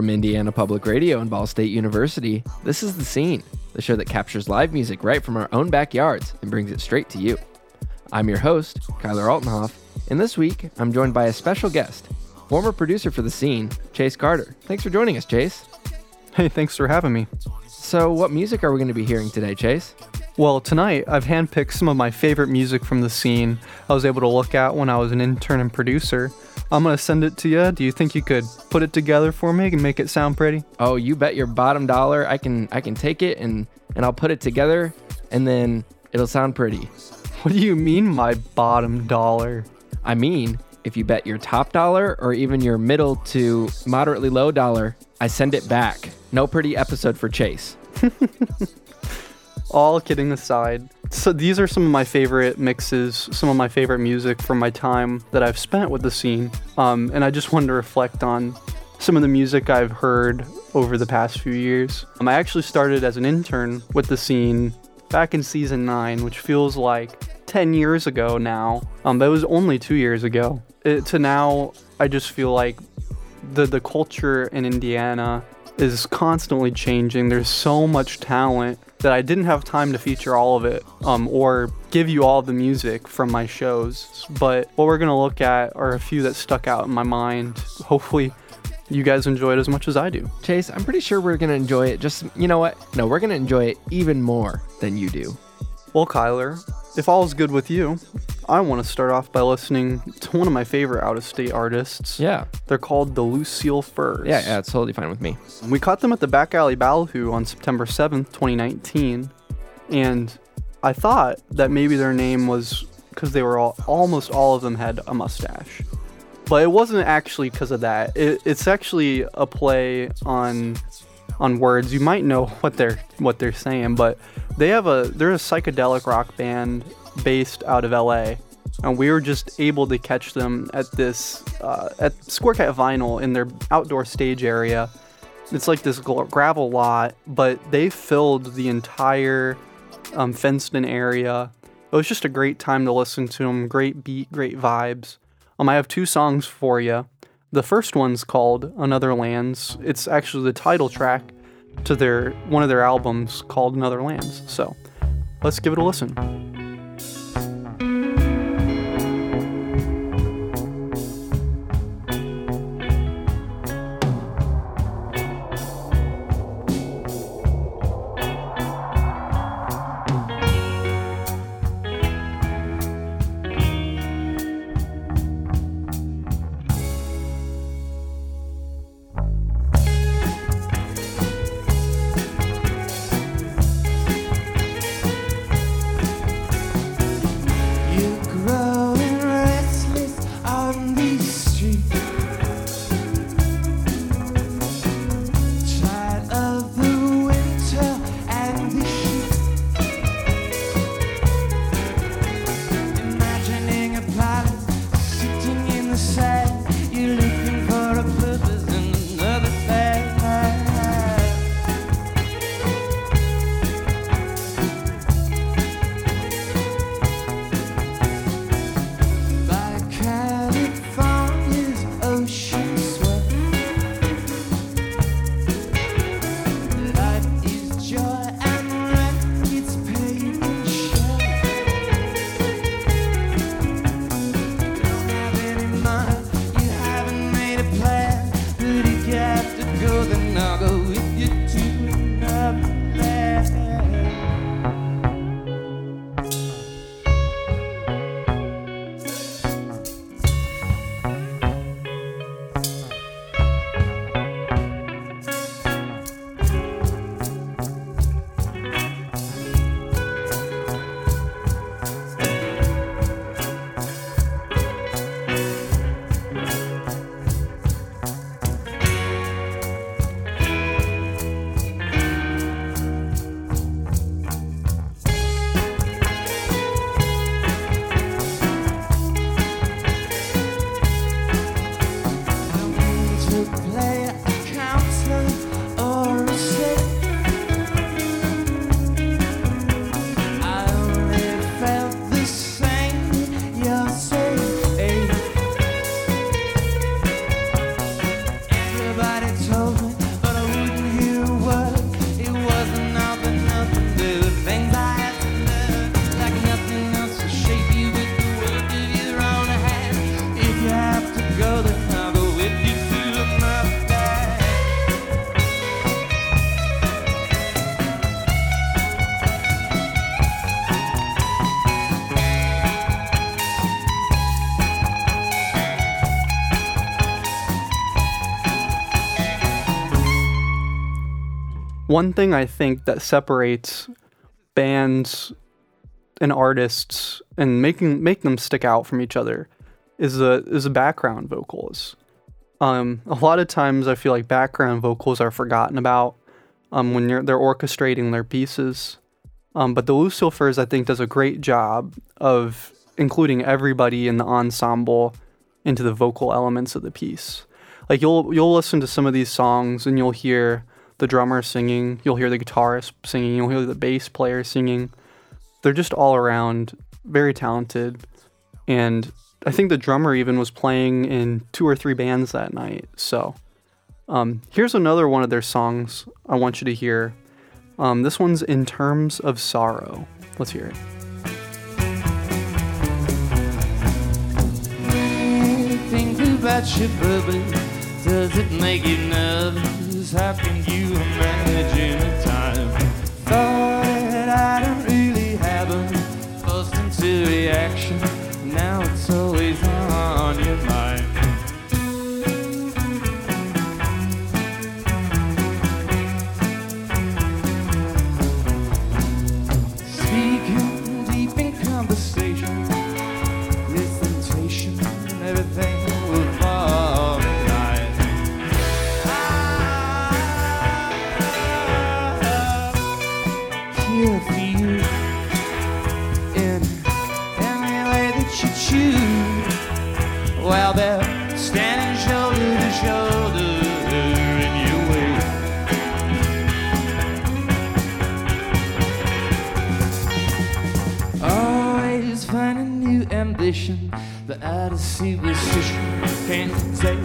From Indiana Public Radio and Ball State University, this is The Scene, the show that captures live music right from our own backyards and brings it straight to you. I'm your host, Kyler Altenhof, and this week I'm joined by a special guest, former producer for The Scene, Chase Carter. Thanks for joining us, Chase. Hey, thanks for having me. So, what music are we going to be hearing today, Chase? Well, tonight I've handpicked some of my favorite music from the scene I was able to look at when I was an intern and producer. I'm gonna send it to you. Do you think you could put it together for me and make it sound pretty? Oh, you bet your bottom dollar. I can I can take it and and I'll put it together and then it'll sound pretty. What do you mean my bottom dollar? I mean, if you bet your top dollar or even your middle to moderately low dollar, I send it back. No pretty episode for Chase. All kidding aside, so these are some of my favorite mixes, some of my favorite music from my time that I've spent with the scene. Um, and I just wanted to reflect on some of the music I've heard over the past few years. Um, I actually started as an intern with the scene back in season 9, which feels like 10 years ago now. Um, it was only two years ago. It, to now, I just feel like the, the culture in Indiana is constantly changing. There's so much talent that I didn't have time to feature all of it um, or give you all the music from my shows. But what we're going to look at are a few that stuck out in my mind. Hopefully, you guys enjoy it as much as I do. Chase, I'm pretty sure we're going to enjoy it. Just, you know what? No, we're going to enjoy it even more than you do. Well, Kyler, if all is good with you, I want to start off by listening to one of my favorite out of state artists. Yeah. They're called the Lucille Furs. Yeah, yeah, it's totally fine with me. We caught them at the Back Alley Ballyhoo on September 7th, 2019. And I thought that maybe their name was because they were all, almost all of them had a mustache. But it wasn't actually because of that. It, it's actually a play on on words. You might know what they're what they're saying, but they have a they're a psychedelic rock band based out of LA, and we were just able to catch them at this uh, at Square Cat Vinyl in their outdoor stage area. It's like this gravel lot, but they filled the entire um, fenced-in area. It was just a great time to listen to them. Great beat, great vibes. Um, I have two songs for you. The first one's called Another Lands. It's actually the title track to their one of their albums called Another Lands. So, let's give it a listen. One thing I think that separates bands and artists and making make them stick out from each other is the is the background vocals. Um, a lot of times I feel like background vocals are forgotten about um, when they're orchestrating their pieces. Um, but the Lucille Furs, I think, does a great job of including everybody in the ensemble into the vocal elements of the piece. Like you'll you'll listen to some of these songs and you'll hear the drummer singing, you'll hear the guitarist singing, you'll hear the bass player singing. They're just all around very talented. And I think the drummer even was playing in two or three bands that night. So um, here's another one of their songs I want you to hear. Um, this one's In Terms of Sorrow. Let's hear it. Think about your. Does it make you nervous? How can you imagine a time? Thought I don't really have a first into reaction. Now it's always on your mind. For you in any way that you choose. While they're standing shoulder to shoulder in your way. Always finding a new ambition, the out of superstition. Can't take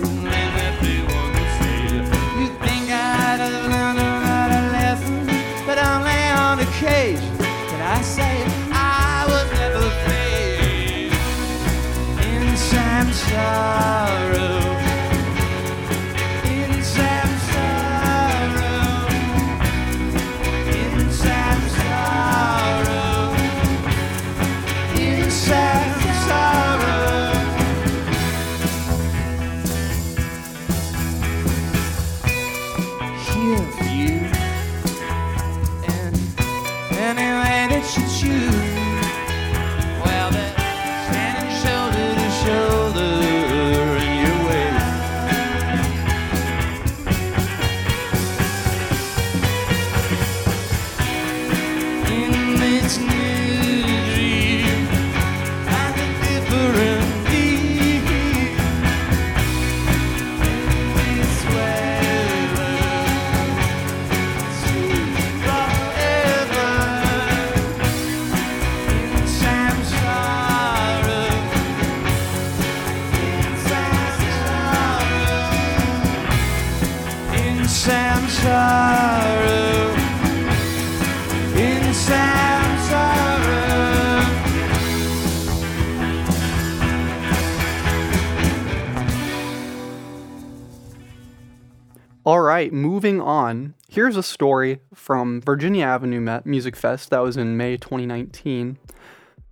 All right, moving on. Here's a story from Virginia Avenue Music Fest that was in May 2019.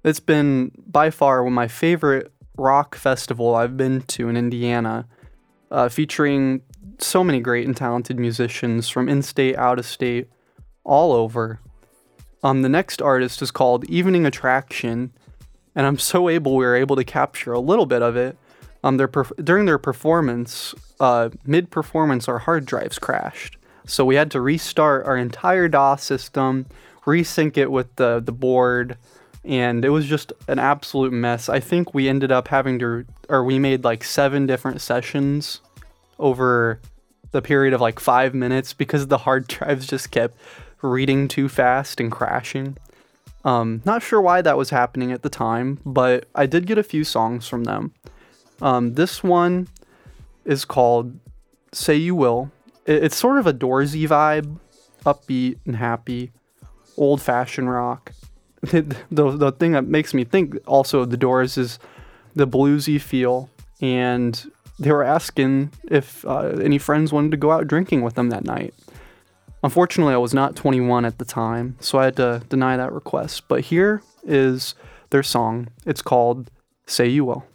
It's been by far one of my favorite rock festival I've been to in Indiana, uh, featuring so many great and talented musicians from in-state, out-of-state, all over. Um, the next artist is called Evening Attraction, and I'm so able we were able to capture a little bit of it. Um, their perf- during their performance, uh, mid-performance, our hard drives crashed, so we had to restart our entire DOS system, resync it with the the board, and it was just an absolute mess. I think we ended up having to, or we made like seven different sessions over the period of like five minutes because the hard drives just kept reading too fast and crashing. Um, not sure why that was happening at the time, but I did get a few songs from them. Um, this one is called Say You Will. It- it's sort of a Doorsy vibe, upbeat and happy, old fashioned rock. the, the, thing that makes me think also of the Doors is the bluesy feel. And they were asking if uh, any friends wanted to go out drinking with them that night. Unfortunately, I was not 21 at the time, so I had to deny that request. But here is their song. It's called Say You Will.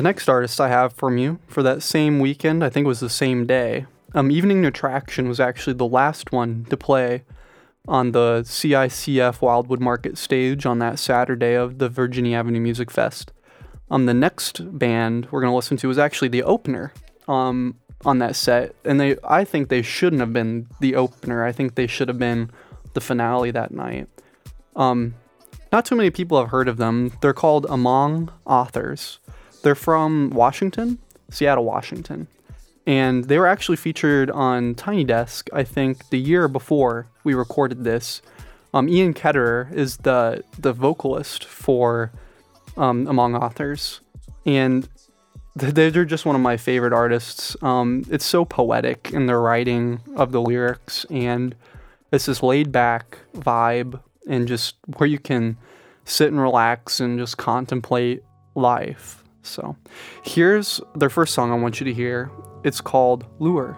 The next artist I have from you for that same weekend, I think it was the same day. Um, Evening Attraction was actually the last one to play on the CICF Wildwood Market stage on that Saturday of the Virginia Avenue Music Fest. Um, the next band we're gonna listen to was actually the opener um, on that set, and they I think they shouldn't have been the opener. I think they should have been the finale that night. Um, not too many people have heard of them. They're called Among Authors. They're from Washington, Seattle, Washington. And they were actually featured on Tiny Desk, I think, the year before we recorded this. Um, Ian Ketterer is the, the vocalist for um, Among Authors. And they're just one of my favorite artists. Um, it's so poetic in their writing of the lyrics, and it's this laid back vibe, and just where you can sit and relax and just contemplate life. So, here's their first song I want you to hear. It's called Lure.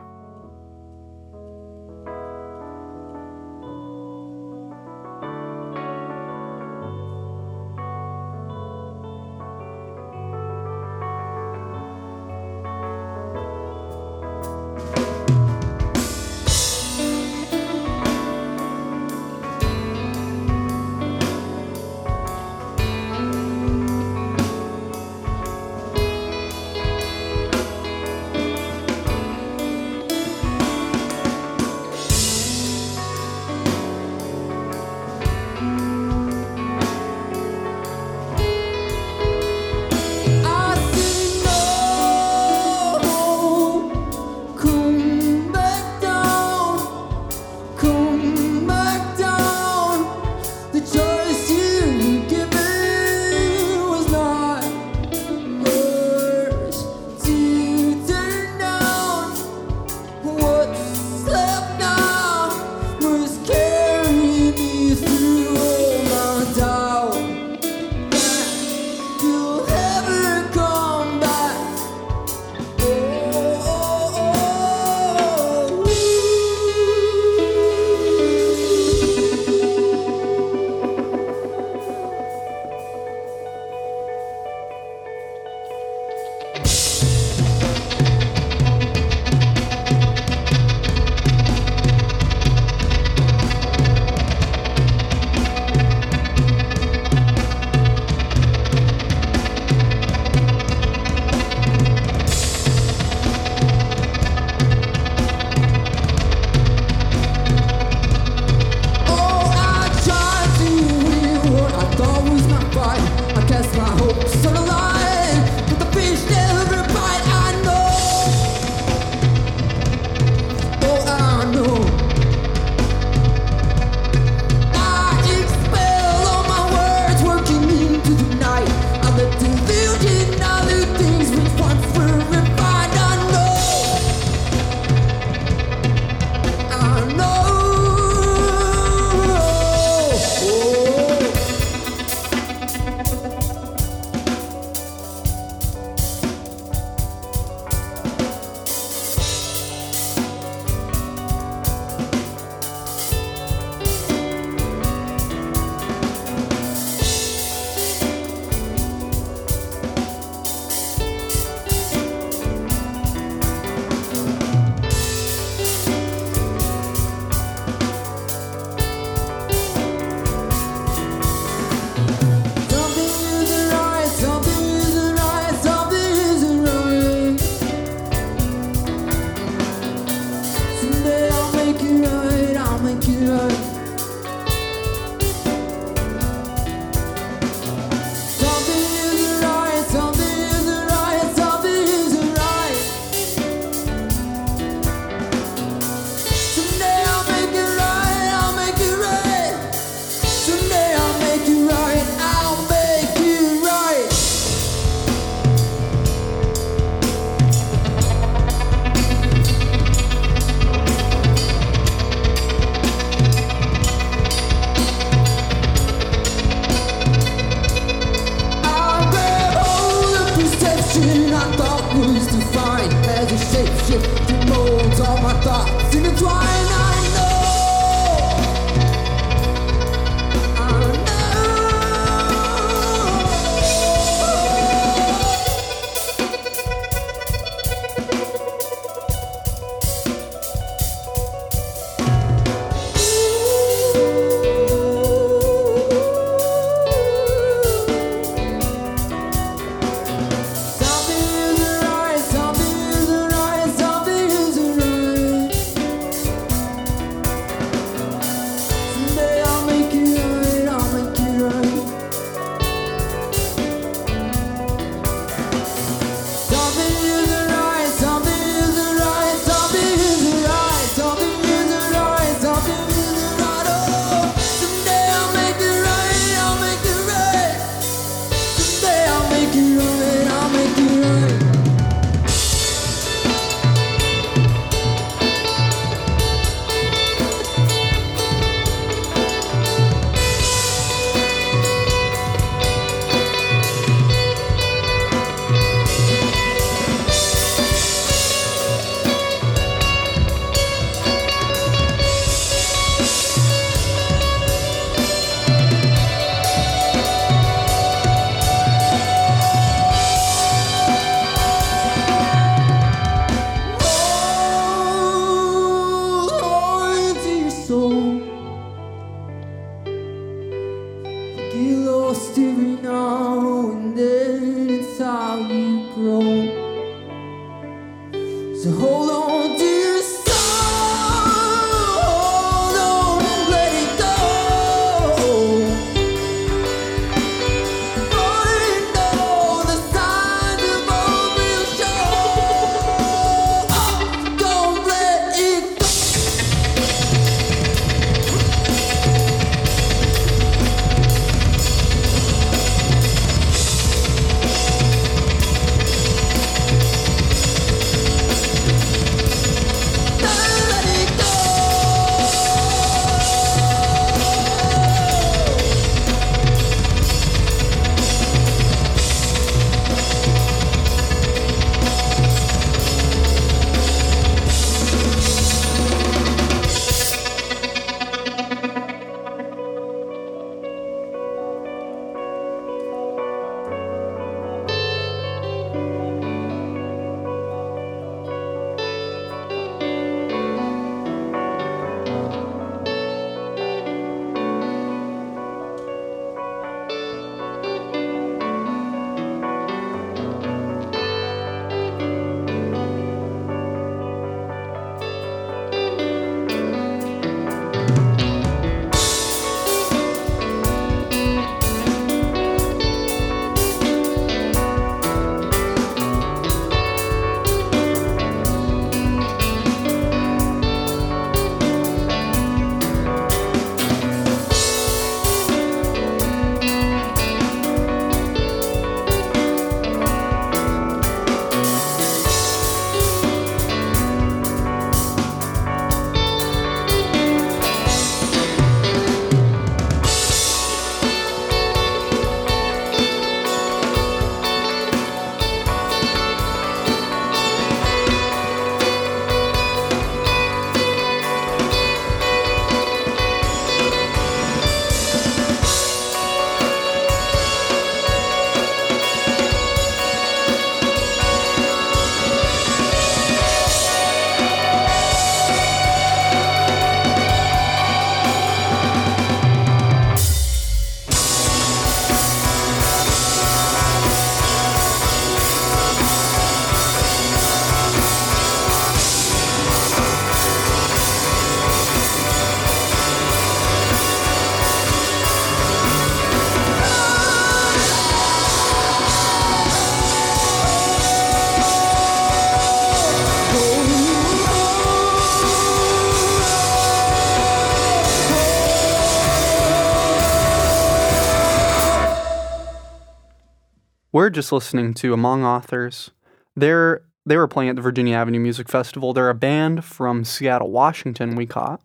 We're just listening to Among Authors. They're they were playing at the Virginia Avenue Music Festival. They're a band from Seattle, Washington. We caught.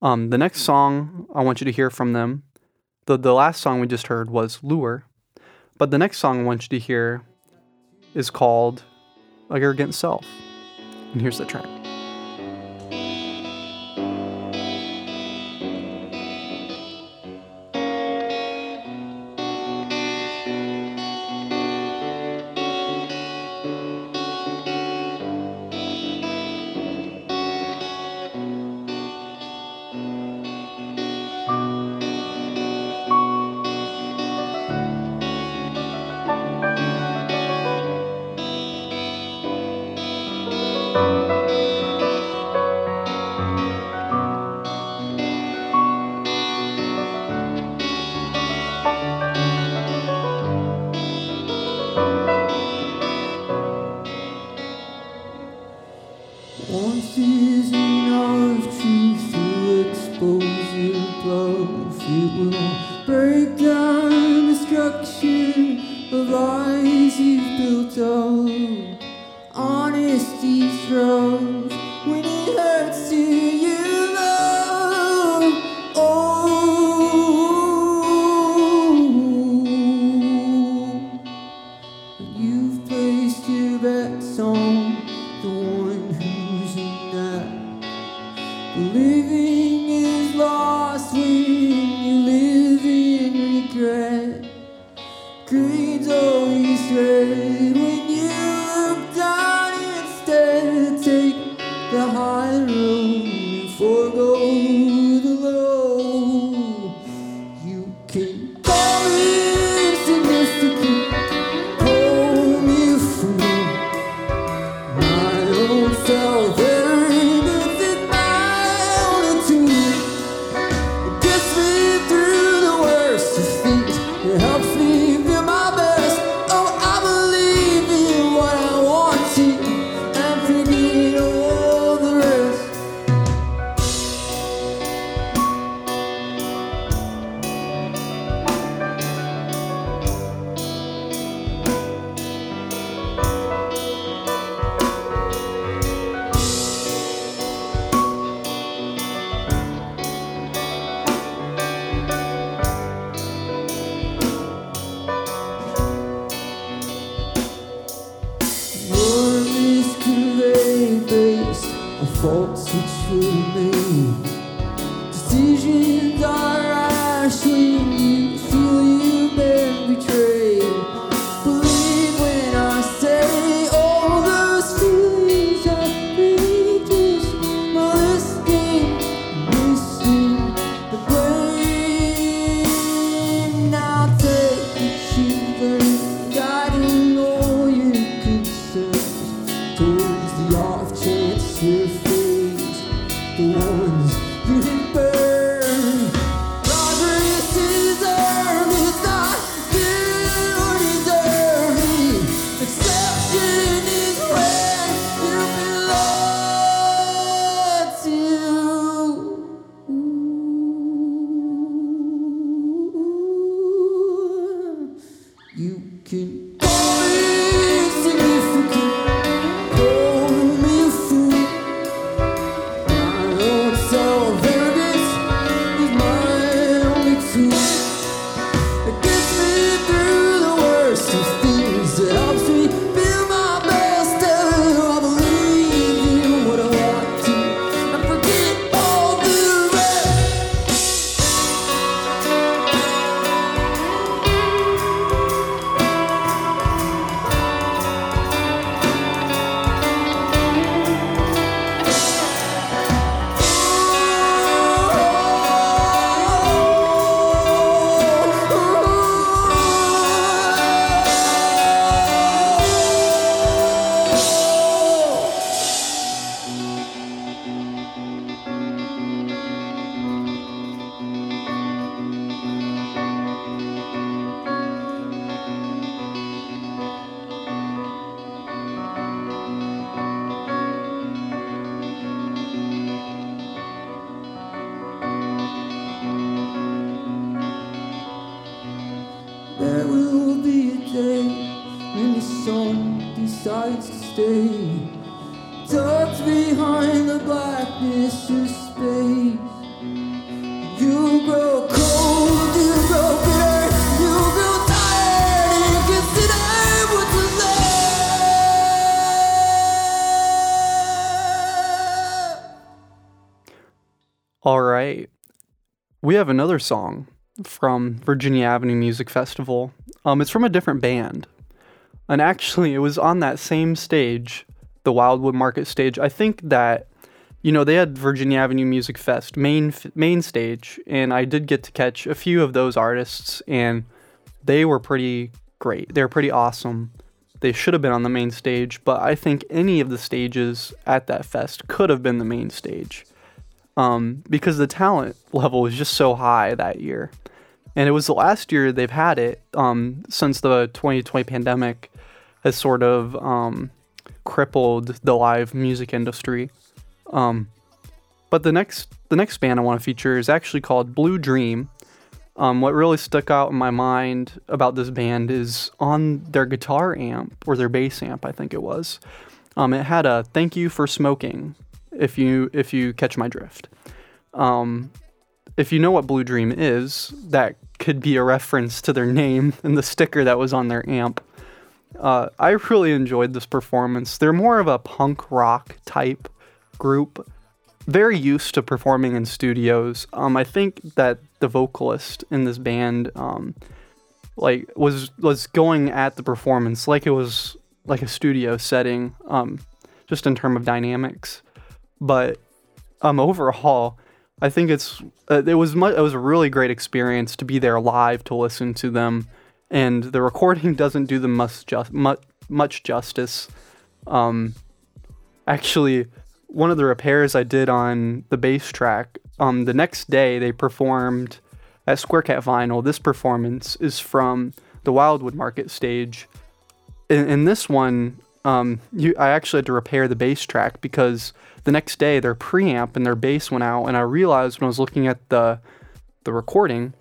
Um, the next song I want you to hear from them. The the last song we just heard was Lure, but the next song I want you to hear is called Arrogant Self. And here's the track. We have another song from Virginia Avenue Music Festival. Um, it's from a different band. And actually, it was on that same stage, the Wildwood Market stage. I think that, you know, they had Virginia Avenue Music Fest main main stage, and I did get to catch a few of those artists, and they were pretty great. They were pretty awesome. They should have been on the main stage, but I think any of the stages at that fest could have been the main stage um, because the talent level was just so high that year. And it was the last year they've had it um, since the 2020 pandemic has sort of um, crippled the live music industry. Um, but the next the next band I want to feature is actually called Blue Dream. Um, what really stuck out in my mind about this band is on their guitar amp or their bass amp, I think it was. Um, it had a "Thank you for smoking." If you if you catch my drift, um, if you know what Blue Dream is, that could be a reference to their name and the sticker that was on their amp. Uh, I really enjoyed this performance. They're more of a punk rock type group, very used to performing in studios. Um, I think that the vocalist in this band, um, like, was was going at the performance like it was like a studio setting, um, just in terms of dynamics. But um, overall, I think it's uh, it was it was a really great experience to be there live to listen to them, and the recording doesn't do them much just much, much justice. Um, actually, one of the repairs I did on the bass track, um, the next day they performed at Square Cat Vinyl. This performance is from the Wildwood Market stage. In, in this one, um, you, I actually had to repair the bass track because the next day their preamp and their bass went out, and I realized when I was looking at the the recording,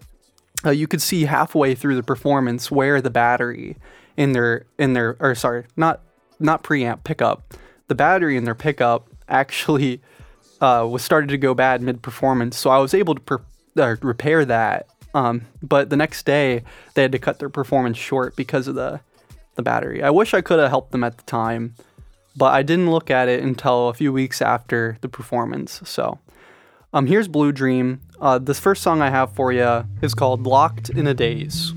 uh, you could see halfway through the performance where the battery in their in their or sorry, not not preamp pickup, the battery in their pickup actually uh, was started to go bad mid performance. So I was able to uh, repair that. Um, but the next day they had to cut their performance short because of the the battery. I wish I could have helped them at the time, but I didn't look at it until a few weeks after the performance. So, um, here's Blue Dream. Uh, this first song I have for you is called "Locked in a Daze."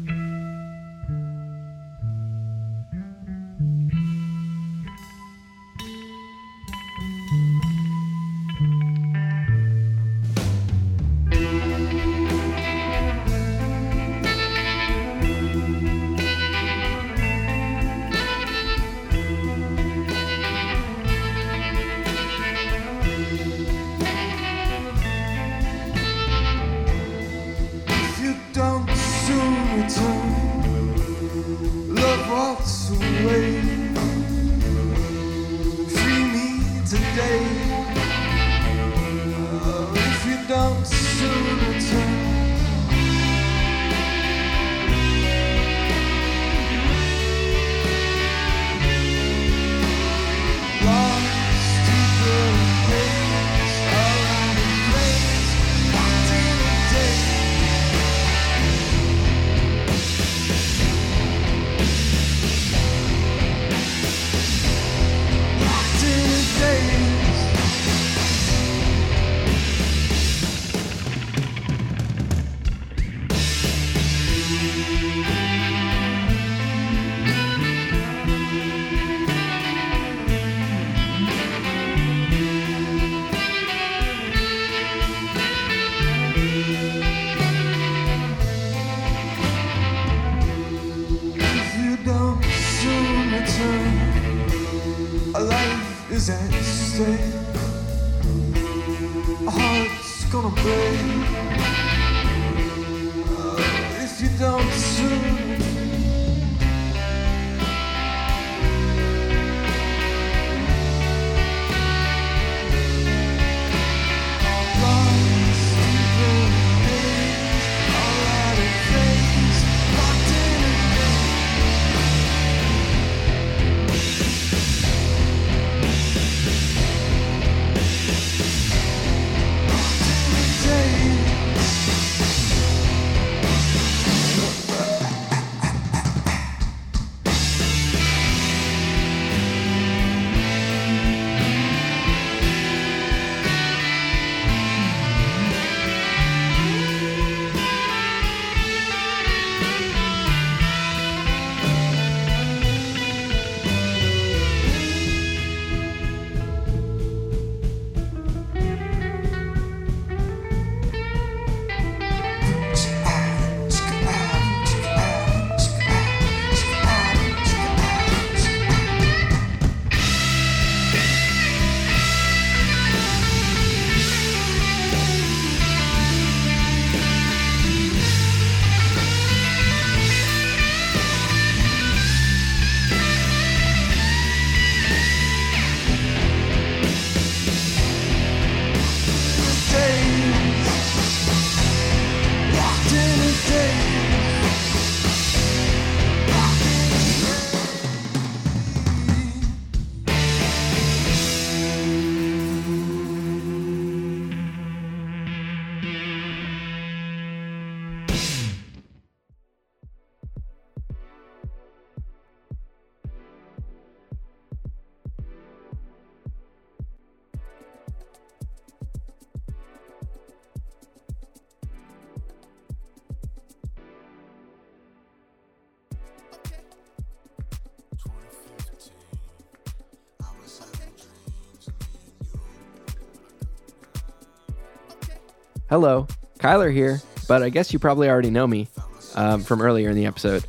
Hello, Kyler here, but I guess you probably already know me um, from earlier in the episode.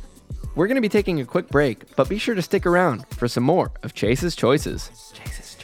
We're going to be taking a quick break, but be sure to stick around for some more of Chase's Choices. Chase's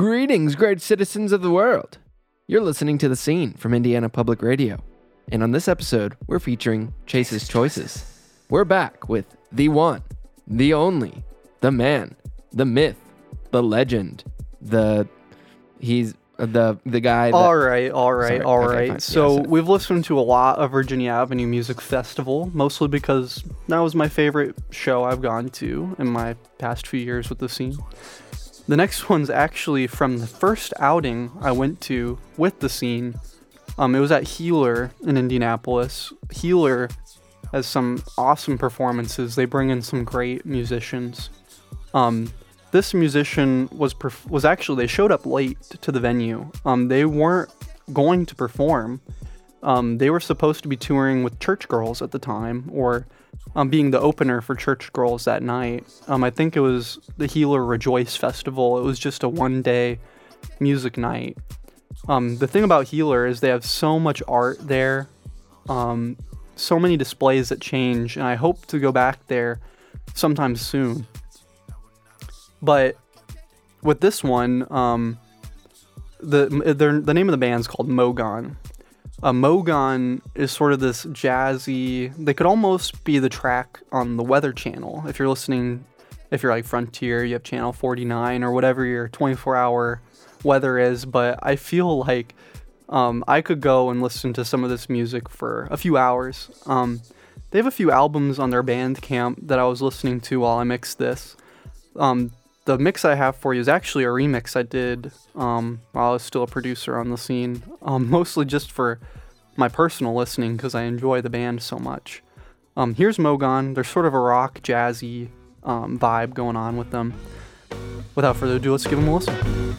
Greetings, great citizens of the world. You're listening to The Scene from Indiana Public Radio. And on this episode, we're featuring Chase's Choices. We're back with the one, the only, the man, the myth, the legend, the. He's uh, the the guy that. All right, all right, Sorry, all okay, right. fine. Yeah, So so- we've listened to a lot of Virginia Avenue Music Festival, mostly because that was my favorite show I've gone to in my past few years with the scene. The next one's actually from the first outing I went to with the scene. Um, it was at Healer in Indianapolis. Healer has some awesome performances. They bring in some great musicians. Um, this musician was perf- was actually they showed up late to the venue. Um, they weren't going to perform. Um, they were supposed to be touring with Church Girls at the time, or um, being the opener for Church Girls that night. Um, I think it was the Healer Rejoice Festival. It was just a one day music night. Um, the thing about Healer is they have so much art there, um, so many displays that change, and I hope to go back there sometime soon. But with this one, um, the the name of the band's called Mogon. Uh, Mogon is sort of this jazzy. They could almost be the track on the Weather Channel if you're listening if you're like Frontier, you have channel 49 or whatever your 24 hour weather is. But I feel like um, I could go and listen to some of this music for a few hours. Um, they have a few albums on their Bandcamp that I was listening to while I mixed this. Um, the mix I have for you is actually a remix I did um, while I was still a producer on the scene, um, mostly just for my personal listening because I enjoy the band so much. Um, here's Mogon. There's sort of a rock, jazzy um, vibe going on with them. Without further ado, let's give them a listen.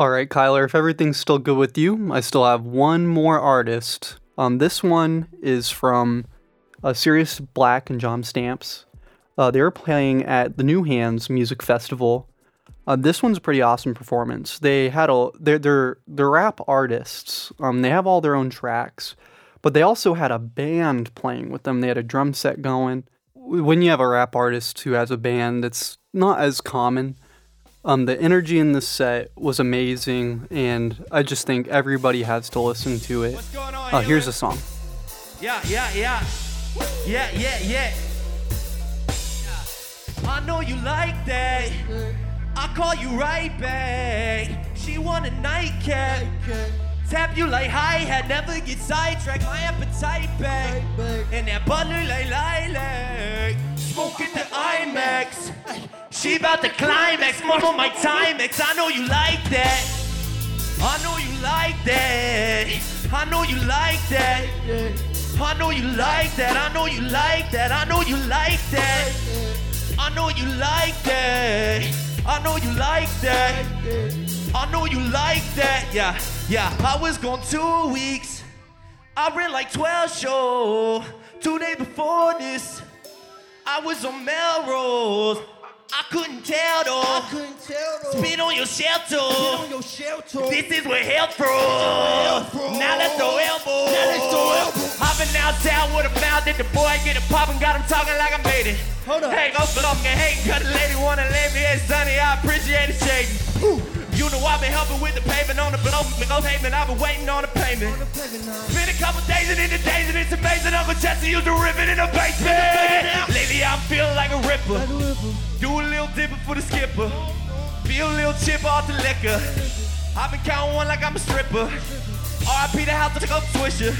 All right, Kyler, if everything's still good with you, I still have one more artist. Um, this one is from uh, Sirius Blvck and John Stamps. Uh, they were playing at the New Hands Music Festival. Uh, this one's a pretty awesome performance. They had a they're they're, they're rap artists. Um, they have all their own tracks, but they also had a band playing with them. They had a drum set going. When you have a rap artist who has a band, it's not as common. Um, the energy in this set was amazing, and I just think everybody has to listen to it. What's going on? Uh, here's a song. Yeah, yeah, yeah. Yeah, yeah, yeah. I know you like that. I call you right back. She want a nightcap. Tap you like hi hat, never get sidetracked. My appetite back. And that butler like lilac. Smoking the IMAX. She about to climax. More on my Timex. I know you like that. I know you like that. I know you like that. I know you like that. I know you like that. I know you like that. I know you like that. I know you like that. I know you like that. Yeah, yeah. I was gone two weeks. I ran like 12 shows. Two days before this, I was on Melrose. I couldn't tell though. I couldn't tell though. Spit on your shelter. on your shelter. This is where hell from. from. Now let's throw elbows. Now let's throw elbows. Been outside with a mouth that the boy get it poppin', got him talking like I made it. Hold up. Hey, go fucking hate, cause the lady wanna lay me at sunny. I appreciate it, shady. You know I've been helping with the pavement on the blow, the pavement. I've been waiting on the payment. Been a couple days and in the days and it's amazing. Uncle Jesse used to rip it in the basement. Lately I'm feeling like a ripper. Do a little dipper for the skipper. Feel a little chip off the liquor. I've been counting one like I'm a stripper. RIP the house to go swisher.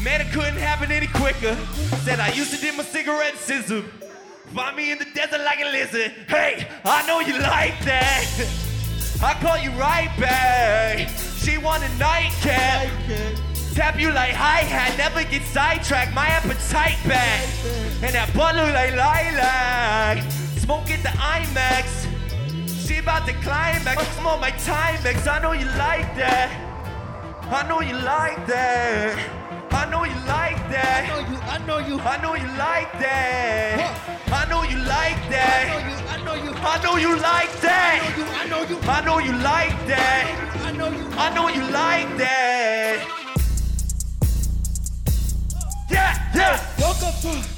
Man, it couldn't happen any quicker. Said I used to dip my cigarette scissor. Find me in the desert like a lizard. Hey, I know you like that. I call you right back. She want a nightcap. Tap you like hi-hat, never get sidetracked. My appetite back. And that butt look like lilac. Smoking the IMAX. She about to climax. I'm on my Timex. I know you like that. I know you like that. I know you like that. I know you. I know you. I know you like that. I know you like that. I know you. I know you. I know you like that. I know you. I know you like that. I know you. I know you like that. Yeah, yeah. Welcome to.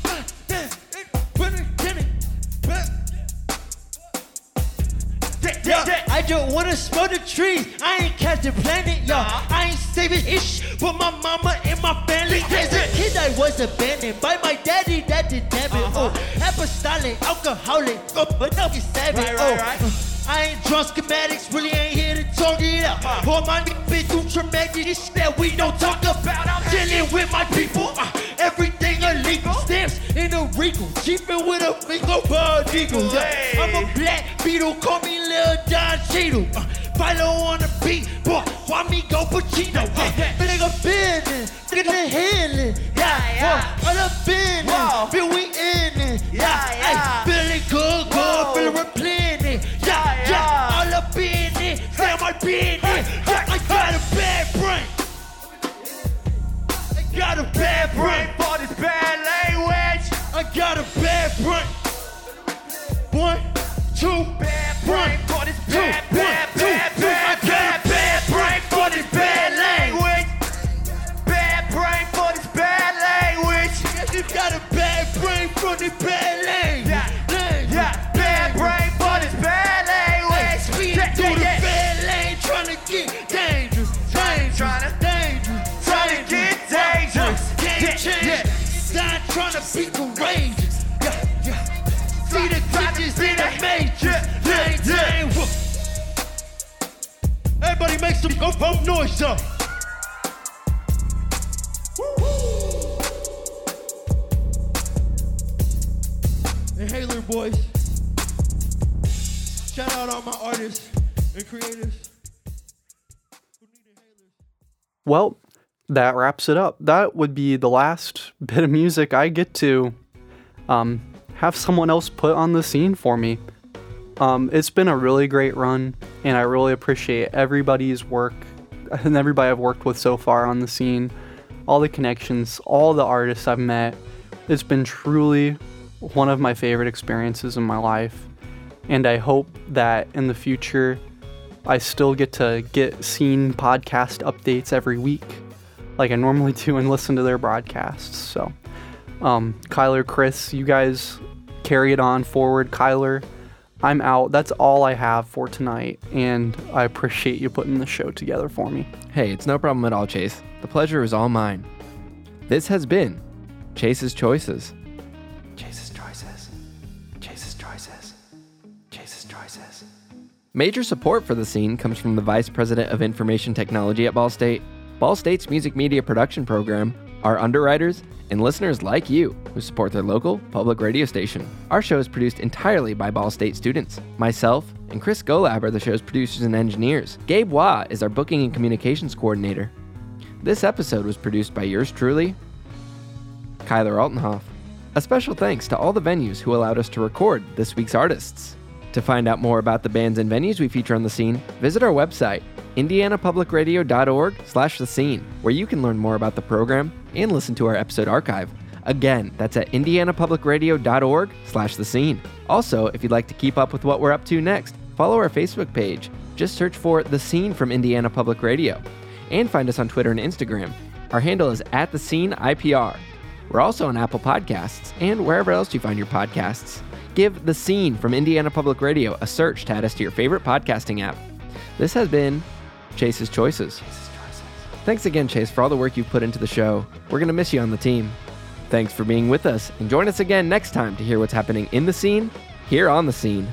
Yeah. I just wanna smell the trees. I ain't catching planet, yo. Nah. I ain't saving ish for my mama and my family. As a kid, I was abandoned by my daddy. That did damn it. Uh-huh. Oh, apostolic, alcoholic, oh, but now he's savage. Right, right, oh, right. I ain't drawn schematics, really ain't here to talk it out. Uh-huh. All my niggas been through traumatic shit that we don't talk about. I'm chilling with my people. Uh, everything illegal. Stamps in a regal. Cheapin' with a finger bald eagle. Yeah. I'm a black beetle, call me Lil Don Cheadle. Uh, follow on the beat, boy, why me go Pacino? Uh, feeling a business, the healing. Yeah, yeah. Uh, all Whoa. it, feel we in it. Yeah, ay, yeah. feeling good, good, feeling replenished. Yeah, Yeah. all up in it, say my business. Yeah, I got a bad brain. I got a bad Brain for this bad language. I got a bad brain. One, two, Bad brain for this two, bad, one, bad, two, bad, two. bad, bad, bad brain for this bad language. Bad brain for this bad language. You got a bad brain from the bad lane. gotta be courageous. Yeah, yeah. See the conscience in the major. Yeah, yeah. Everybody make some go pump noise up. Inhaler boys. Shout out all my artists and creators. Well, that wraps it up. That would be the last bit of music I get to um, have someone else put on the scene for me. Um, it's been a really great run, and I really appreciate everybody's work and everybody I've worked with so far on the scene, all the connections, all the artists I've met. It's been truly one of my favorite experiences in my life, and I hope that in the future I still get to get scene podcast updates every week, like I normally do, and listen to their broadcasts. So, um, Kyler, Chris, you guys carry it on forward. Kyler, I'm out. That's all I have for tonight, and I appreciate you putting the show together for me. Hey, it's no problem at all, Chase. The pleasure is all mine. This has been Chase's Choices. Chase's Choices. Chase's Choices. Chase's Choices. Major support for the scene comes from the Vice President of Information Technology at Ball State, Ball State's music media production program, our underwriters, and listeners like you who support their local public radio station. Our show is produced entirely by Ball State students. Myself and Chris Golab are the show's producers and engineers. Gabe Waugh is our booking and communications coordinator. This episode was produced by yours truly, Kyler Altenhof. A special thanks to all the venues who allowed us to record this week's artists. To find out more about the bands and venues we feature on the scene, visit our website, indianapublicradio.org slash the scene, where you can learn more about the program and listen to our episode archive. Again, that's at indianapublicradio.org slash the scene. Also, if you'd like to keep up with what we're up to next, follow our Facebook page. Just search for The Scene from Indiana Public Radio. And find us on Twitter and Instagram. Our handle is at The Scene IPR. We're also on Apple Podcasts and wherever else you find your podcasts. Give The Scene from Indiana Public Radio a search to add us to your favorite podcasting app. This has been Chase's Choices. Thanks again, Chase, for all the work you've put into the show. We're going to miss you on the team. Thanks for being with us, and join us again next time to hear what's happening in the scene, here on the scene.